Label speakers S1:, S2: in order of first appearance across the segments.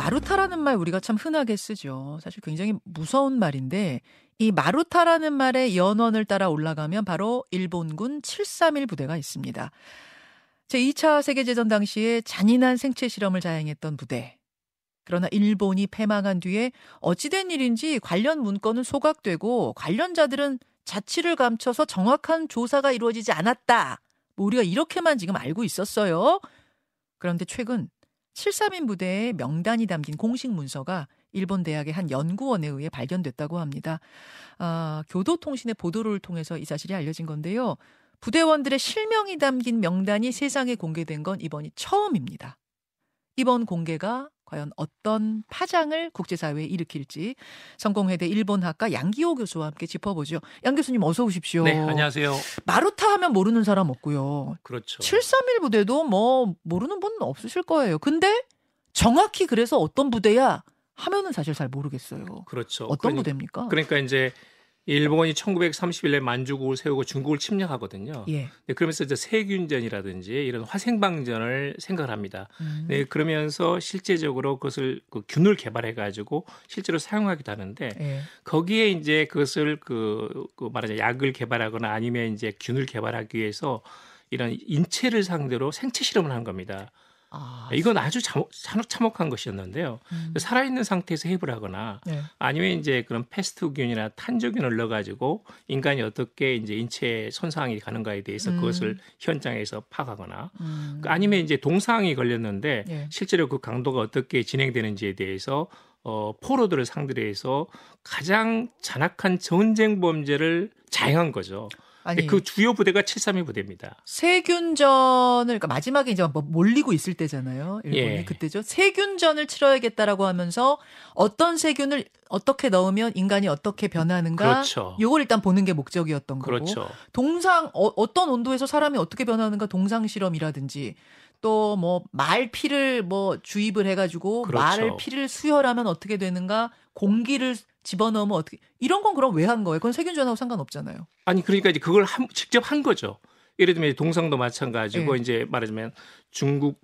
S1: 마루타라는 말 우리가 참 흔하게 쓰죠. 사실 굉장히 무서운 말인데 이 마루타라는 말의 연원을 따라 올라가면 바로 일본군 731 부대가 있습니다. 제2차 세계대전 당시에 잔인한 생체 실험을 자행했던 부대. 그러나 일본이 패망한 뒤에 어찌된 일인지 관련 문건은 소각되고 관련자들은 자취를 감춰서 정확한 조사가 이루어지지 않았다. 뭐 우리가 이렇게만 지금 알고 있었어요. 그런데 최근 731 부대의 명단이 담긴 공식 문서가 일본 대학의 한 연구원에 의해 발견됐다고 합니다. 아, 교도통신의 보도를 통해서 이 사실이 알려진 건데요. 부대원들의 실명이 담긴 명단이 세상에 공개된 건 이번이 처음입니다. 이번 공개가 과연 어떤 파장을 국제사회에 일으킬지 성공회대 일본학과 양기호 교수와 함께 짚어보죠. 양 교수님 어서 오십시오.
S2: 네, 안녕하세요.
S1: 마루타 하면 모르는 사람 없고요.
S2: 그렇죠.
S1: 731 부대도 뭐 모르는 분 없으실 거예요. 근데 정확히 그래서 어떤 부대야 하면은 사실 잘 모르겠어요.
S2: 그렇죠.
S1: 어떤
S2: 그러니,
S1: 부대입니까?
S2: 그러니까 이제 일본이 1931년에 만주국을 세우고 중국을 침략하거든요.
S1: 예.
S2: 네, 그러면서 이제 세균전이라든지 이런 화생방전을 생각을 합니다.
S1: 음.
S2: 네, 그러면서 실제적으로 그것을 그 균을 개발해 가지고 실제로 사용하기도 하는데
S1: 예.
S2: 거기에 이제 그것을 그, 그 말하자 약을 개발하거나 아니면 이제 균을 개발하기 위해서 이런 인체를 상대로 생체 실험을 하는 겁니다.
S1: 아,
S2: 이건 아주 참, 참, 참혹 한 것이었는데요.
S1: 음.
S2: 살아있는 상태에서 해부를 하거나
S1: 네.
S2: 아니면 이제 그런 패스트균이나 탄저균을 넣어가지고 인간이 어떻게 이제 인체 손상이 가는가에 대해서
S1: 음.
S2: 그것을 현장에서 파가거나
S1: 음.
S2: 아니면 이제 동상이 걸렸는데
S1: 예.
S2: 실제로 그 강도가 어떻게 진행되는지에 대해서 어, 포로들을 상대로 해서 가장 잔악한 전쟁 범죄를 자행한 거죠.
S1: 아니
S2: 그 주요 부대가 732 부대입니다.
S1: 세균전을 그러니까 마지막에 이제 뭐 몰리고 있을 때잖아요. 일본이
S2: 예.
S1: 그때죠. 세균전을 치러야겠다라고 하면서 어떤 세균을 어떻게 넣으면 인간이 어떻게 변하는가
S2: 그렇죠.
S1: 요걸 일단 보는 게 목적이었던 거고
S2: 그렇죠.
S1: 동상 어, 떤 온도에서 사람이 어떻게 변하는가 동상 실험이라든지 또 뭐 말 피를 뭐 주입을 해 가지고
S2: 그렇죠.
S1: 말 피를 수혈하면 어떻게 되는가 공기를 집어넣으면 어떻게 이런 건 그럼 왜 한 거예요? 그건 세균전하고 상관없잖아요.
S2: 아니 그러니까 이제 그걸 한- 직접 한 거죠. 예를 들면 동상도 마찬가지고
S1: 예.
S2: 이제 말하자면 중국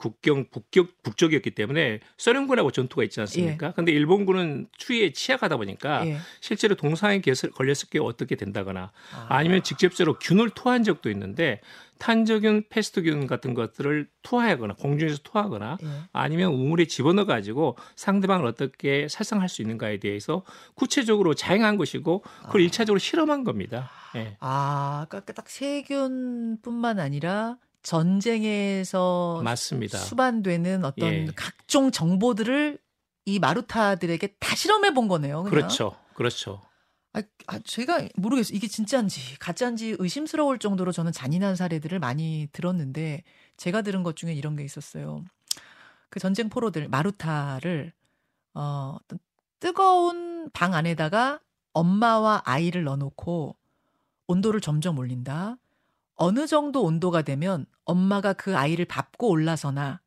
S2: 국경 북격 북쪽이었기 때문에 소련군하고 전투가 있지 않습니까? 근데 일본군은 추위에 취약하다 보니까
S1: 예.
S2: 실제로 동상에 걸렸을 게 어떻게 된다거나
S1: 아.
S2: 아니면 직접적으로 균을 토한 적도 있는데 탄저균, 패스트균 같은 것들을 투하하거나 공중에서 투하하거나
S1: 예.
S2: 아니면 우물에 집어넣어 가지고 상대방을 어떻게 살상할 수 있는가에 대해서 구체적으로 자행한 것이고 그걸
S1: 아.
S2: 일차적으로 실험한 겁니다. 예.
S1: 아, 그러니까 딱 세균뿐만 아니라 전쟁에서
S2: 맞습니다.
S1: 수반되는 어떤
S2: 예.
S1: 각종 정보들을 이 마루타들에게 다 실험해 본 거네요. 그냥.
S2: 그렇죠. 그렇죠.
S1: 아, 아, 제가 모르겠어요. 이게 진짜인지 가짜인지 의심스러울 정도로 저는 잔인한 사례들을 많이 들었는데 제가 들은 것 중에 이런 게 있었어요. 그 전쟁 포로들 마루타를 어, 뜨거운 방 안에다가 엄마와 아이를 넣어놓고 온도를 점점 올린다. 어느 정도 온도가 되면 엄마가 그 아이를 밟고 올라서나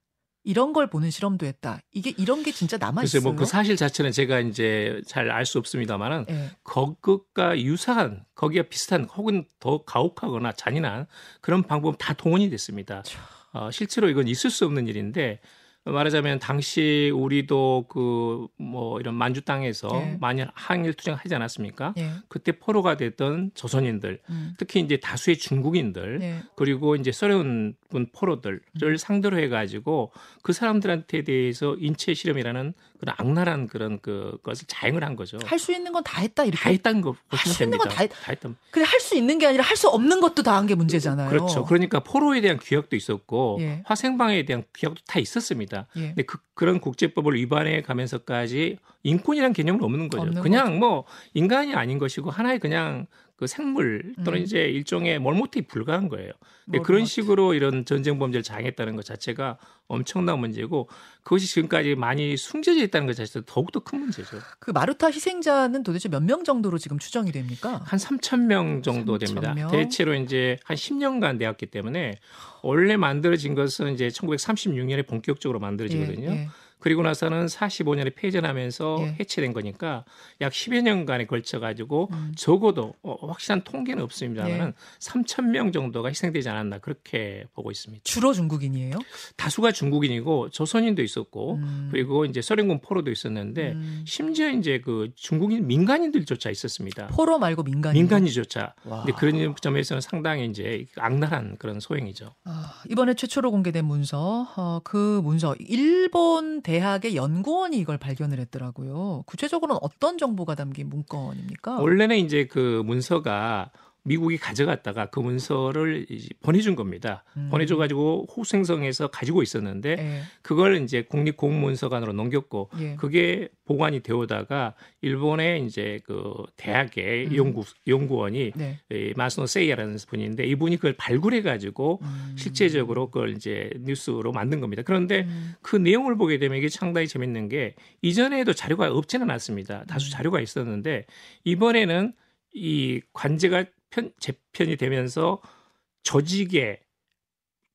S1: 이런 걸 보는 실험도 했다. 이게 이런 게 진짜 남아 있어요.
S2: 뭐그 사실 자체는 제가 이제 잘 알 수 없습니다만은
S1: 예.
S2: 그것과 유사한 거기와 비슷한 혹은 더 가혹하거나 잔인한 그런 방법 다 동원이 됐습니다.
S1: 참.
S2: 어, 실제로 이건 있을 수 없는 일인데 말하자면 당시 우리도 그 뭐 이런 만주 땅에서
S1: 예.
S2: 많이 항일 투쟁하지 않았습니까?
S1: 예.
S2: 그때 포로가 됐던 조선인들,
S1: 음.
S2: 특히 이제 다수의 중국인들,
S1: 예.
S2: 그리고 이제 소련 분 포로들을
S1: 음.
S2: 상대로 해가지고 그 사람들한테 대해서 인체 실험이라는 그런 악랄한 그런 그 것을 자행을 한 거죠.
S1: 할 수 있는 건 다 했다 이렇게.
S2: 다 했다는 거
S1: 할수
S2: 보시면
S1: 있는
S2: 됩니다.
S1: 건다 했-
S2: 다 했던.
S1: 그래 할 수 있는 게 아니라 할 수 없는 것도 다 한 게 문제잖아요.
S2: 그렇죠. 그러니까 포로에 대한 규약도 있었고
S1: 예.
S2: 화생방에 대한 규약도 다 있었습니다.
S1: 예.
S2: 근데 그, 그런 국제법을 위반해 가면서까지 인권이라는 개념은 없는 거죠.
S1: 없는
S2: 그냥 뭐 인간이 아닌 것이고 하나의 그냥 그 생물 또는
S1: 음.
S2: 이제 일종의 몰모티에 불과한 거예요. 근데
S1: 뭐,
S2: 그런
S1: 뭐,
S2: 식으로 이런 전쟁 범죄를 자행했다는 것 자체가 엄청난 문제고 그것이 지금까지 많이 숨겨져 있다는 것 자체도 더욱더 큰 문제죠.
S1: 그 마루타 희생자는 도대체 몇 명 정도로 지금 추정이 됩니까?
S2: 한 3천 명 정도
S1: 3,000
S2: 됩니다.
S1: 명?
S2: 대체로 이제 한 10년간 되었기 때문에 원래 만들어진 것은 이제 1936년에 본격적으로 만들어지거든요.
S1: 예, 예.
S2: 그리고 나서는 45년에 폐전하면서
S1: 예.
S2: 해체된 거니까 약 10여 년간에 걸쳐 가지고
S1: 음.
S2: 적어도 어, 확실한 통계는 없습니다만은
S1: 예.
S2: 3천 명 정도가 희생되지 않았나 그렇게 보고 있습니다.
S1: 주로 중국인이에요?
S2: 다수가 중국인이고 조선인도 있었고
S1: 음.
S2: 그리고 이제 소련군 포로도 있었는데
S1: 음.
S2: 심지어 이제 그 중국인 민간인들조차 있었습니다.
S1: 포로 말고 민간인.
S2: 민간인조차.
S1: 와.
S2: 근데 그런 점에서는 상당히 이제 악랄한 그런 소행이죠.
S1: 아, 이번에 최초로 공개된 문서, 어, 그 문서, 일본 대 학의 연구원이 이걸 발견을 했더라고요. 구체적으로는 어떤 정보가 담긴 문건입니까?
S2: 원래는 이제 그 문서가 미국이 가져갔다가 그 문서를 보내준 겁니다.
S1: 음.
S2: 보내줘가지고 호생성에서 가지고 있었는데
S1: 예,
S2: 그걸 이제 국립공문서관으로 넘겼고
S1: 예.
S2: 그게 보관이 되오다가 일본의 이제 그 대학의
S1: 음.
S2: 연구 연구원이
S1: 네.
S2: 이 마스노 세이야라는 분인데 이분이 그걸 발굴해 가지고
S1: 음.
S2: 실제적으로 그걸 이제 뉴스로 만든 겁니다. 그런데
S1: 음.
S2: 그 내용을 보게 되면 이게 상당히 재밌는 게 이전에도 자료가 없지는 않습니다. 다수
S1: 음.
S2: 자료가 있었는데 이번에는 이 관제가 편, 재편이 되면서 조직의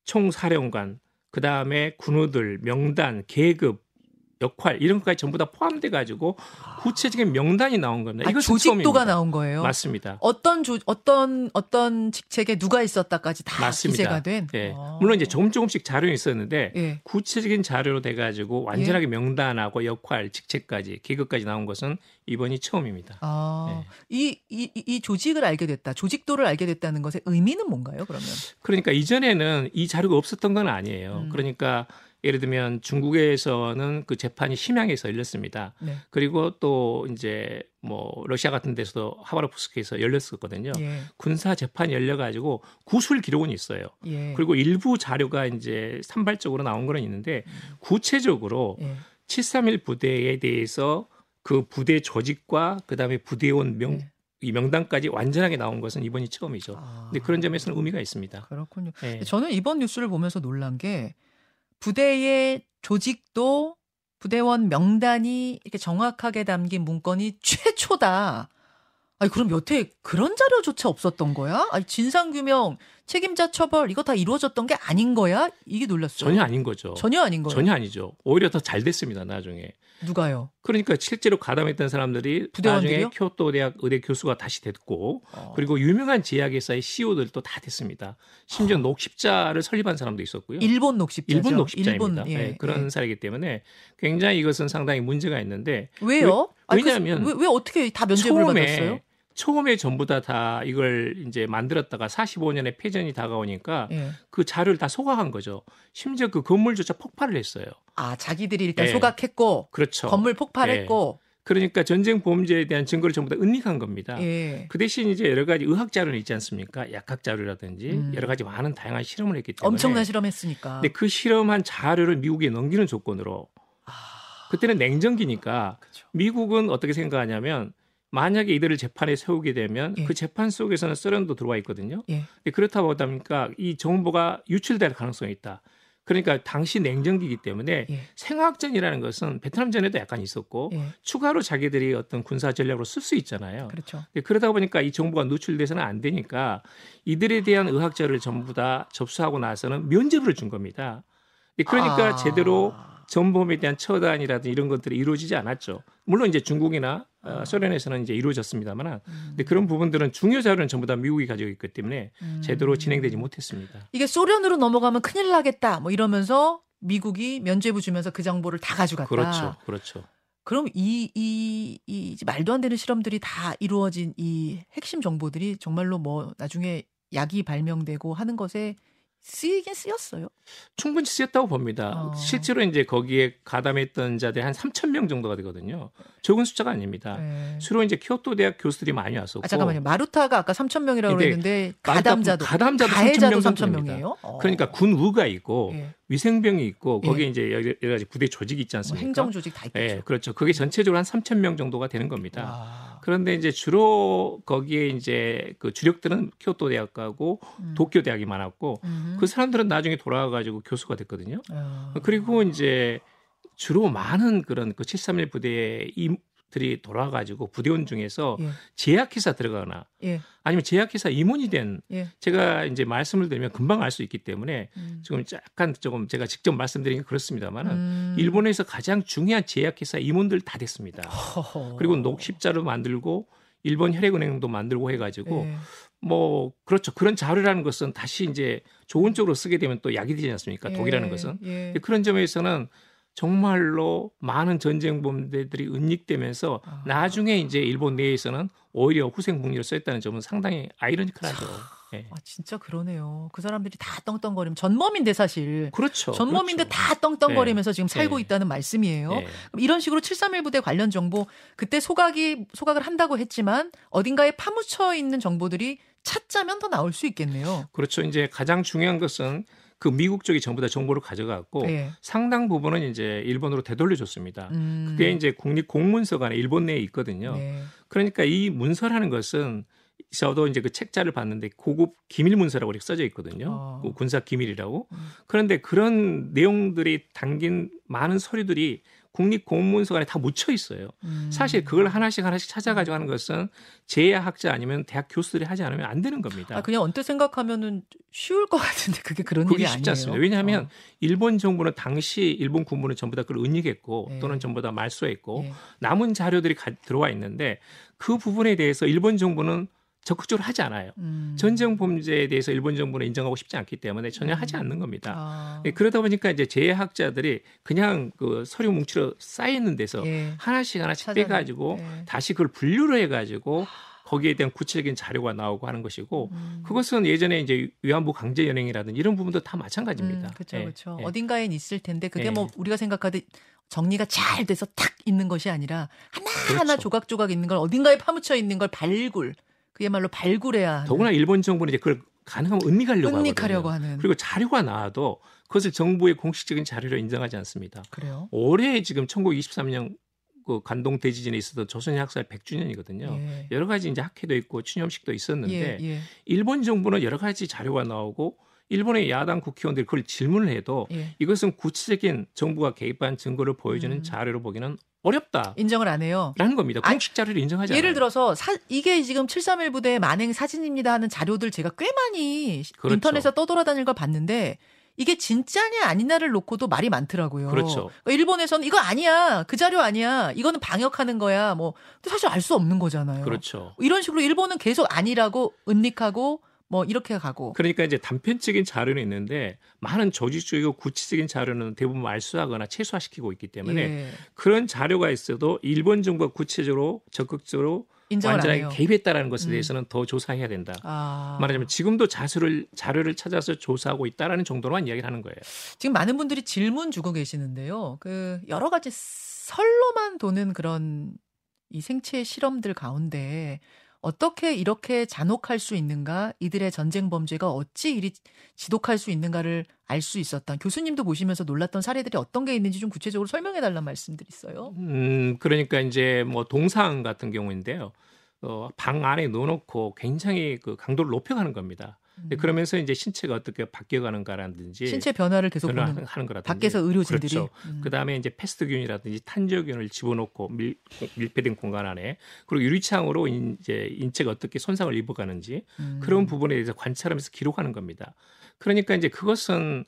S2: 총사령관, 그 다음에 군우들, 명단, 계급, 역할 이런 것까지 전부 다 포함돼 가지고 구체적인 명단이 나온 겁니다.
S1: 아,
S2: 이것은
S1: 조직도가
S2: 처음입니다.
S1: 나온 거예요.
S2: 맞습니다.
S1: 어떤 조, 어떤 어떤 직책에 누가 있었다까지 다
S2: 맞습니다.
S1: 기재가 된.
S2: 예.
S1: 어.
S2: 물론 이제 조금 조금씩 자료는 있었는데
S1: 예.
S2: 구체적인 자료로 돼 가지고 완전하게 명단하고 역할, 직책까지, 계급까지 나온 것은 이번이 처음입니다.
S1: 아,
S2: 예.
S1: 이, 이, 이- 이 조직을 알게 됐다, 조직도를 알게 됐다는 것의 의미는 뭔가요, 그러면?
S2: 그러니까 이전에는 이 자료가 없었던 건 아니에요.
S1: 음.
S2: 그러니까 예를 들면 중국에서는 그 재판이 심양에서 열렸습니다.
S1: 네.
S2: 그리고 또 이제 뭐 러시아 같은 데서도 하바르프스크에서 열렸었거든요.
S1: 예.
S2: 군사 재판이 열려가지고 구술 기록은 있어요.
S1: 예.
S2: 그리고 일부 자료가 이제 산발적으로 나온 거는 있는데 구체적으로
S1: 예.
S2: 731 부대에 대해서 그 부대 조직과 그다음에 부대원 명,
S1: 네.
S2: 이 명단까지 완전하게 나온 것은 이번이 처음이죠.
S1: 아,
S2: 근데 그런 점에서는 의미가 있습니다.
S1: 그렇군요.
S2: 예.
S1: 저는 이번 뉴스를 보면서 놀란 게 부대의 조직도 부대원 명단이 이렇게 정확하게 담긴 문건이 최초다. 아니 그럼 여태 그런 자료조차 없었던 거야? 아니 진상 규명, 책임자 처벌 이거 다 이루어졌던 게 아닌 거야? 이게 놀랐어요.
S2: 전혀 아닌 거죠.
S1: 전혀 아닌 거예요.
S2: 전혀 아니죠. 오히려 더 잘 됐습니다. 나중에.
S1: 누가요?
S2: 그러니까 실제로 가담했던 사람들이
S1: 부대원들이요?
S2: 나중에 교토 대학 의대 교수가 다시 됐고
S1: 어.
S2: 그리고 유명한 제약회사의 CEO들도 다 됐습니다. 심지어 녹십자를 설립한 사람도 있었고요.
S1: 일본 녹십자죠.
S2: 일본 녹십자입니다.
S1: 일본, 예,
S2: 네, 그런
S1: 예.
S2: 사례이기 때문에 굉장히 이것은 상당히 문제가 있는데
S1: 왜요? 아니, 그-
S2: 왜냐하면
S1: 왜, 왜 어떻게 다 면죄부를 받았어요?
S2: 처음에 전부 다 다 이걸 이제 만들었다가 45년에 폐전이 다가오니까
S1: 예.
S2: 그 자료를 다 소각한 거죠. 심지어 그 건물조차 폭발을 했어요.
S1: 아 자기들이 일단
S2: 예.
S1: 소각했고
S2: 그렇죠.
S1: 건물 폭발했고
S2: 그러니까 전쟁 범죄에 대한 증거를 전부 다 은닉한 겁니다.
S1: 예.
S2: 그 대신 이제 여러 가지 의학 자료는 있지 않습니까? 약학 자료라든지
S1: 음.
S2: 여러 가지 많은 다양한 실험을 했기 때문에
S1: 엄청난 실험했으니까.
S2: 근데 그 실험한 자료를 미국에 넘기는 조건으로
S1: 아,
S2: 그때는 냉전기니까
S1: 그렇죠.
S2: 미국은 어떻게 생각하냐면 만약에 이들을 재판에 세우게 되면
S1: 예.
S2: 그 재판 속에서는 소련도 들어와 있거든요.
S1: 예.
S2: 그렇다 보니까 이 정보가 유출될 가능성이 있다. 그러니까 당시 냉전기이기 때문에
S1: 예.
S2: 생화학전이라는 것은 베트남 전에도 약간 있었고
S1: 예.
S2: 추가로 자기들이 어떤 군사 전략으로 쓸 수 있잖아요.
S1: 그렇죠.
S2: 그러다 보니까 이 정보가 노출돼서는 안 되니까 이들에 대한 의학 자료를 전부 다 접수하고 나서는 면죄부를 준 겁니다. 그러니까
S1: 아.
S2: 제대로 전범에 대한 처단이라든지 이런 것들이 이루어지지 않았죠. 물론 이제 중국이나 어, 소련에서는 이제 이루어졌습니다만,
S1: 아. 음.
S2: 근데 그런 부분들은 중요 자료는 전부 다 미국이 가지고 있기 때문에
S1: 음.
S2: 제대로 진행되지 못했습니다.
S1: 이게 소련으로 넘어가면 큰일 나겠다. 뭐 이러면서 미국이 면죄부 주면서 그 정보를 다 가져갔다.
S2: 그렇죠, 그렇죠.
S1: 그럼 이, 이, 이 말도 안 되는 실험들이 다 이루어진 이 핵심 정보들이 정말로 뭐 나중에 약이 발명되고 하는 것에 쓰이긴 쓰였어요.
S2: 충분히 쓰였다고 봅니다.
S1: 어.
S2: 실제로 이제 거기에 가담했던 자들이 한 3천 명 정도가 되거든요. 적은 숫자가 아닙니다.
S1: 네.
S2: 주로 이제 키오토 대학 교수들이 많이 왔었고,
S1: 아 잠깐만요. 마루타가 아까 3천 명이라고 그랬는데 가담자도
S2: 가담자도
S1: 가해자도
S2: 3,000명
S1: 3천
S2: 정도입니다.
S1: 명이에요. 어.
S2: 그러니까 군의가 있고
S1: 예.
S2: 위생병이 있고 거기에
S1: 예.
S2: 이제 여러 가지 부대 조직이 있지
S1: 뭐
S2: 않습니까?
S1: 행정 조직 다 있겠죠.
S2: 예, 그렇죠. 그게 전체적으로 한 3천 명 정도가 되는 겁니다.
S1: 와.
S2: 그런데 이제 주로 거기에 이제 그 주력들은 키오토 대학하고
S1: 음.
S2: 도쿄 대학이 많았고
S1: 음.
S2: 그 사람들은 나중에 돌아가 가지고 교수가 됐거든요.
S1: 어.
S2: 그리고 이제 주로 많은 그런 그 731 부대의 임, 들이 돌아가지고 부대원 중에서
S1: 예.
S2: 제약회사 들어가거나
S1: 예.
S2: 아니면 제약회사 임원이 된
S1: 예.
S2: 제가 이제 말씀을 드리면 금방 알 수 있기 때문에
S1: 음.
S2: 지금 약간 조금 제가 직접 말씀드리긴 그렇습니다만은
S1: 음.
S2: 일본에서 가장 중요한 제약회사 임원들 다 됐습니다.
S1: 허허.
S2: 그리고 녹십자로 만들고 일본 혈액은행도 만들고 해가지고
S1: 예.
S2: 뭐 그렇죠 그런 자료라는 것은 다시 이제 좋은 쪽으로 쓰게 되면 또 약이 되지 않습니까 독이라는
S1: 예.
S2: 것은
S1: 예.
S2: 그런 점에서는 정말로 많은 전쟁 범죄들이 은닉되면서
S1: 아.
S2: 나중에 이제 일본 내에서는 오히려 후생국리로 쓰였다는 점은 상당히 아이러니컬하죠. 예.
S1: 아 진짜 그러네요. 그 사람들이 다 떵떵거리면 전범인데 사실
S2: 그렇죠.
S1: 전범인데
S2: 그렇죠.
S1: 다 떵떵거리면서 지금 살고
S2: 네.
S1: 있다는 말씀이에요. 이런 식으로 731 부대 관련 정보 그때 소각이 소각을 한다고 했지만 어딘가에 파묻혀 있는 정보들이 찾자면 더 나올 수 있겠네요.
S2: 그렇죠. 이제 가장 중요한 것은 그 미국 쪽이 전부 다 정보를 가져갔고
S1: 예.
S2: 상당 부분은 이제 일본으로 되돌려줬습니다.
S1: 음.
S2: 그게 이제 국립 공문서관에 일본 내에 있거든요.
S1: 네.
S2: 그러니까 이 문서라는 것은 저도 이제 그 책자를 봤는데 고급 기밀 문서라고 이렇게 써져 있거든요.
S1: 어.
S2: 그 군사 기밀이라고.
S1: 음.
S2: 그런데 그런 내용들이 담긴 많은 서류들이 국립공문서관에 다 묻혀 있어요.
S1: 음.
S2: 사실 그걸 하나씩 하나씩 찾아가지고 하는 것은 제야학자 아니면 대학 교수들이 하지 않으면 안 되는 겁니다.
S1: 아 그냥 언뜻 생각하면은 쉬울 것 같은데 그게 그런
S2: 그게
S1: 일이
S2: 쉽지
S1: 아니에요.
S2: 않습니다. 왜냐하면
S1: 어.
S2: 일본 정부는 당시 일본 군부는 전부 다 그걸 은닉했고
S1: 네.
S2: 또는 전부 다 말소했고
S1: 예.
S2: 남은 자료들이 가- 들어와 있는데 그 부분에 대해서 일본 정부는 적극적으로 하지 않아요.
S1: 음.
S2: 전쟁 범죄에 대해서 일본 정부는 인정하고 싶지 않기 때문에 전혀 하지
S1: 음.
S2: 않는 겁니다.
S1: 아.
S2: 예, 그러다 보니까 이제 제약자들이 그냥 그 서류 뭉치로 쌓여 있는 데서
S1: 예.
S2: 하나씩 하나씩
S1: 찾아내-
S2: 빼가지고
S1: 예.
S2: 다시 그걸 분류를 해가지고 거기에 대한 구체적인 자료가 나오고 하는 것이고
S1: 음.
S2: 그것은 예전에 이제 위안부 강제 연행이라든지 이런 부분도 다 마찬가지입니다.
S1: 그렇죠,
S2: 예,
S1: 그렇죠.
S2: 예.
S1: 어딘가엔 있을 텐데 그게
S2: 예.
S1: 뭐 우리가 생각하듯 정리가 잘 돼서 탁 있는 것이 아니라 하나 하나
S2: 그렇죠.
S1: 조각조각 있는 걸 어딘가에 파묻혀 있는 걸 발굴, 그야말로 발굴해야 하는.
S2: 더구나 일본 정부는 이제 그걸 가능하면 은닉하려고
S1: 은닉하려고
S2: 하거든요.
S1: 하는.
S2: 그리고 자료가 나와도 그것을 정부의 공식적인 자료로 인정하지 않습니다.
S1: 그래요.
S2: 올해 지금 1923년 그 관동 대지진에 있었던 조선의 학살 100주년이거든요.
S1: 예.
S2: 여러 가지 이제 학회도 있고 추념식도 있었는데
S1: 예, 예,
S2: 일본 정부는 여러 가지 자료가 나오고 일본의 야당 국회의원들이 그걸 질문을 해도
S1: 예.
S2: 이것은 구체적인 정부가 개입한 증거를 보여주는
S1: 음.
S2: 자료로 보기는 어렵다라는
S1: 인정을 안 해요.
S2: 겁니다.
S1: 아니,
S2: 공식 자료를 인정하지
S1: 예를
S2: 않아요.
S1: 들어서 사- 이게 지금 731 부대의 만행 사진입니다 하는 자료들 제가 꽤 많이
S2: 그렇죠.
S1: 인터넷에 떠돌아다닐 걸 봤는데 이게 진짜냐 아니냐를 놓고도 말이 많더라고요.
S2: 그렇죠.
S1: 그러니까 일본에서는 이거 아니야. 그 자료 아니야. 이거는 방역하는 거야. 뭐 사실 알 수 없는 거잖아요.
S2: 그렇죠.
S1: 이런 식으로 일본은 계속 아니라고 은닉하고 뭐 이렇게 가고.
S2: 그러니까 이제 단편적인 자료는 있는데 많은 조직적이고 구체적인 자료는 대부분 말소하거나 최소화시키고 있기 때문에
S1: 예.
S2: 그런 자료가 있어도 일본 정부가 구체적으로 적극적으로 완전하게. 개입했다라는 것에
S1: 음.
S2: 대해서는 더 조사해야 된다.
S1: 아.
S2: 말하자면 지금도 자료를 자료를 찾아서 조사하고 있다라는 정도로만 이야기를 하는 거예요.
S1: 지금 많은 분들이 질문 주고 계시는데요. 그 여러 가지 설로만 도는 그런 이 생체 실험들 가운데 어떻게 이렇게 잔혹할 수 있는가? 이들의 전쟁 범죄가 어찌 이리 지독할 수 있는가를 알 수 있었다. 교수님도 보시면서 놀랐던 사례들이 어떤 게 있는지 좀 구체적으로 설명해 달라는 말씀들이 있어요.
S2: 음, 그러니까 이제 뭐 동상 같은 경우인데요. 어, 방 안에 넣어놓고 굉장히 그 강도를 높여가는 겁니다. 근데 그러면서 이제 신체가 어떻게 바뀌어가는가라든지
S1: 음. 신체 변화를 계속 보는
S2: 변화하는 거라든지
S1: 밖에서 의료진들이
S2: 그렇죠.
S1: 음.
S2: 그다음에 이제 패스트균이라든지 탄저균을 집어넣고 밀, 밀폐된 공간 안에 그리고 유리창으로 인- 이제 인체가 어떻게 손상을 입어가는지
S1: 음.
S2: 그런 부분에 대해서 관찰하면서 기록하는 겁니다. 그러니까 이제 그것은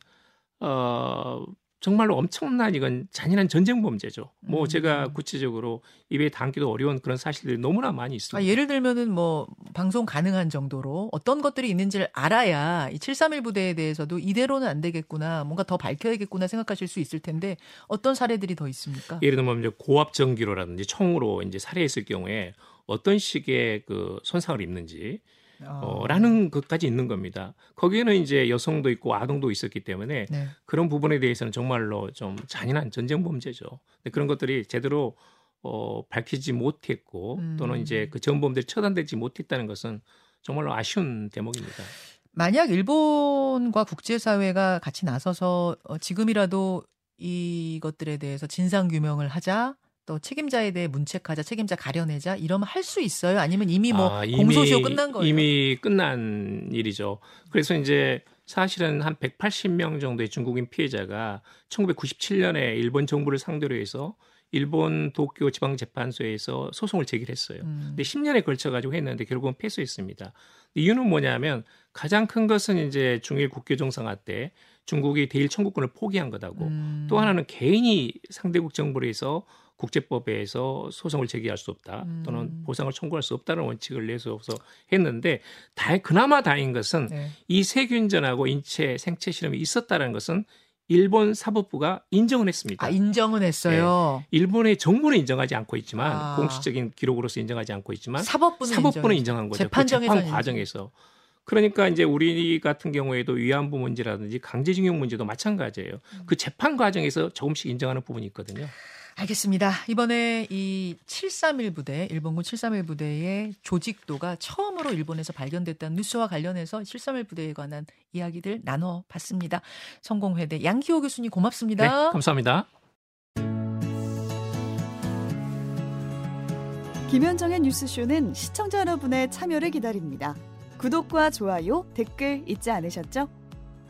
S2: 어 정말로 엄청난 이건 잔인한 전쟁 범죄죠. 뭐
S1: 음.
S2: 제가 구체적으로 입에 담기도 어려운 그런 사실들이 너무나 많이 있습니다.
S1: 아, 예를 들면은 뭐 방송 가능한 정도로 어떤 것들이 있는지를 알아야 이 731 부대에 대해서도 이대로는 안 되겠구나. 뭔가 더 밝혀야겠구나 생각하실 수 있을 텐데 어떤 사례들이 더 있습니까?
S2: 예를 들면 이제 고압 전기로라든지 총으로 이제 살해했을 경우에 어떤 식의 그 손상을 입는지 어, 라는 것까지 있는 겁니다. 거기에는 이제 여성도 있고 아동도 있었기 때문에
S1: 네.
S2: 그런 부분에 대해서는 정말로 좀 잔인한 전쟁 범죄죠. 근데 그런 것들이 제대로 어, 밝히지 못했고
S1: 음.
S2: 또는 이제 그 전범들이 처단되지 못했다는 것은 정말로 아쉬운 대목입니다.
S1: 만약 일본과 국제사회가 같이 나서서 어, 지금이라도 이것들에 대해서 진상 규명을 하자. 또 책임자에 대해 문책하자, 책임자 가려내자 이러면 할 수 있어요? 아니면 이미 뭐
S2: 아, 이미-
S1: 공소시효 끝난 거예요?
S2: 이미 끝난 일이죠. 그래서 이제 사실은 한 180명 정도의 중국인 피해자가 1997년에 일본 정부를 상대로 해서 일본 도쿄 지방 재판소에서 소송을 제기했어요. 음. 근데 10년에 걸쳐 가지고 했는데 결국은 패소했습니다. 이유는 뭐냐면 가장 큰 것은 이제 중일 국교 정상화 때 중국이 대일 청구권을 포기한 것하고 음. 또 하나는 개인이 상대국 정부를 해서 국제법에서 소송을 제기할 수 없다 또는 음. 보상을 청구할 수 없다는 원칙을 내세워서 했는데 다 그나마 다행인 것은 네. 이 세균전하고 인체 생체 실험이 있었다는 것은 일본 사법부가 인정을 했습니다.
S1: 아, 인정은 했어요.
S2: 네. 일본의 정부는 인정하지 않고 있지만 아. 공식적인 기록으로서 인정하지 않고 있지만 사법부는, 사법부는 인정한 거죠. 그 재판 과정에서. 그러니까 이제 우리 같은 경우에도 위안부 문제라든지 강제징용 문제도 마찬가지예요. 음. 그 재판 과정에서 조금씩 인정하는 부분이 있거든요.
S1: 알겠습니다. 이번에 이 731 부대, 일본군 731 부대의 조직도가 처음으로 일본에서 발견됐다는 뉴스와 관련해서 731 부대에 관한 이야기들 나눠봤습니다. 성공회대 양기호 교수님 고맙습니다.
S2: 네, 감사합니다.
S3: 김현정의 뉴스쇼는 시청자 여러분의 참여를 기다립니다. 구독과 좋아요, 댓글 잊지 않으셨죠?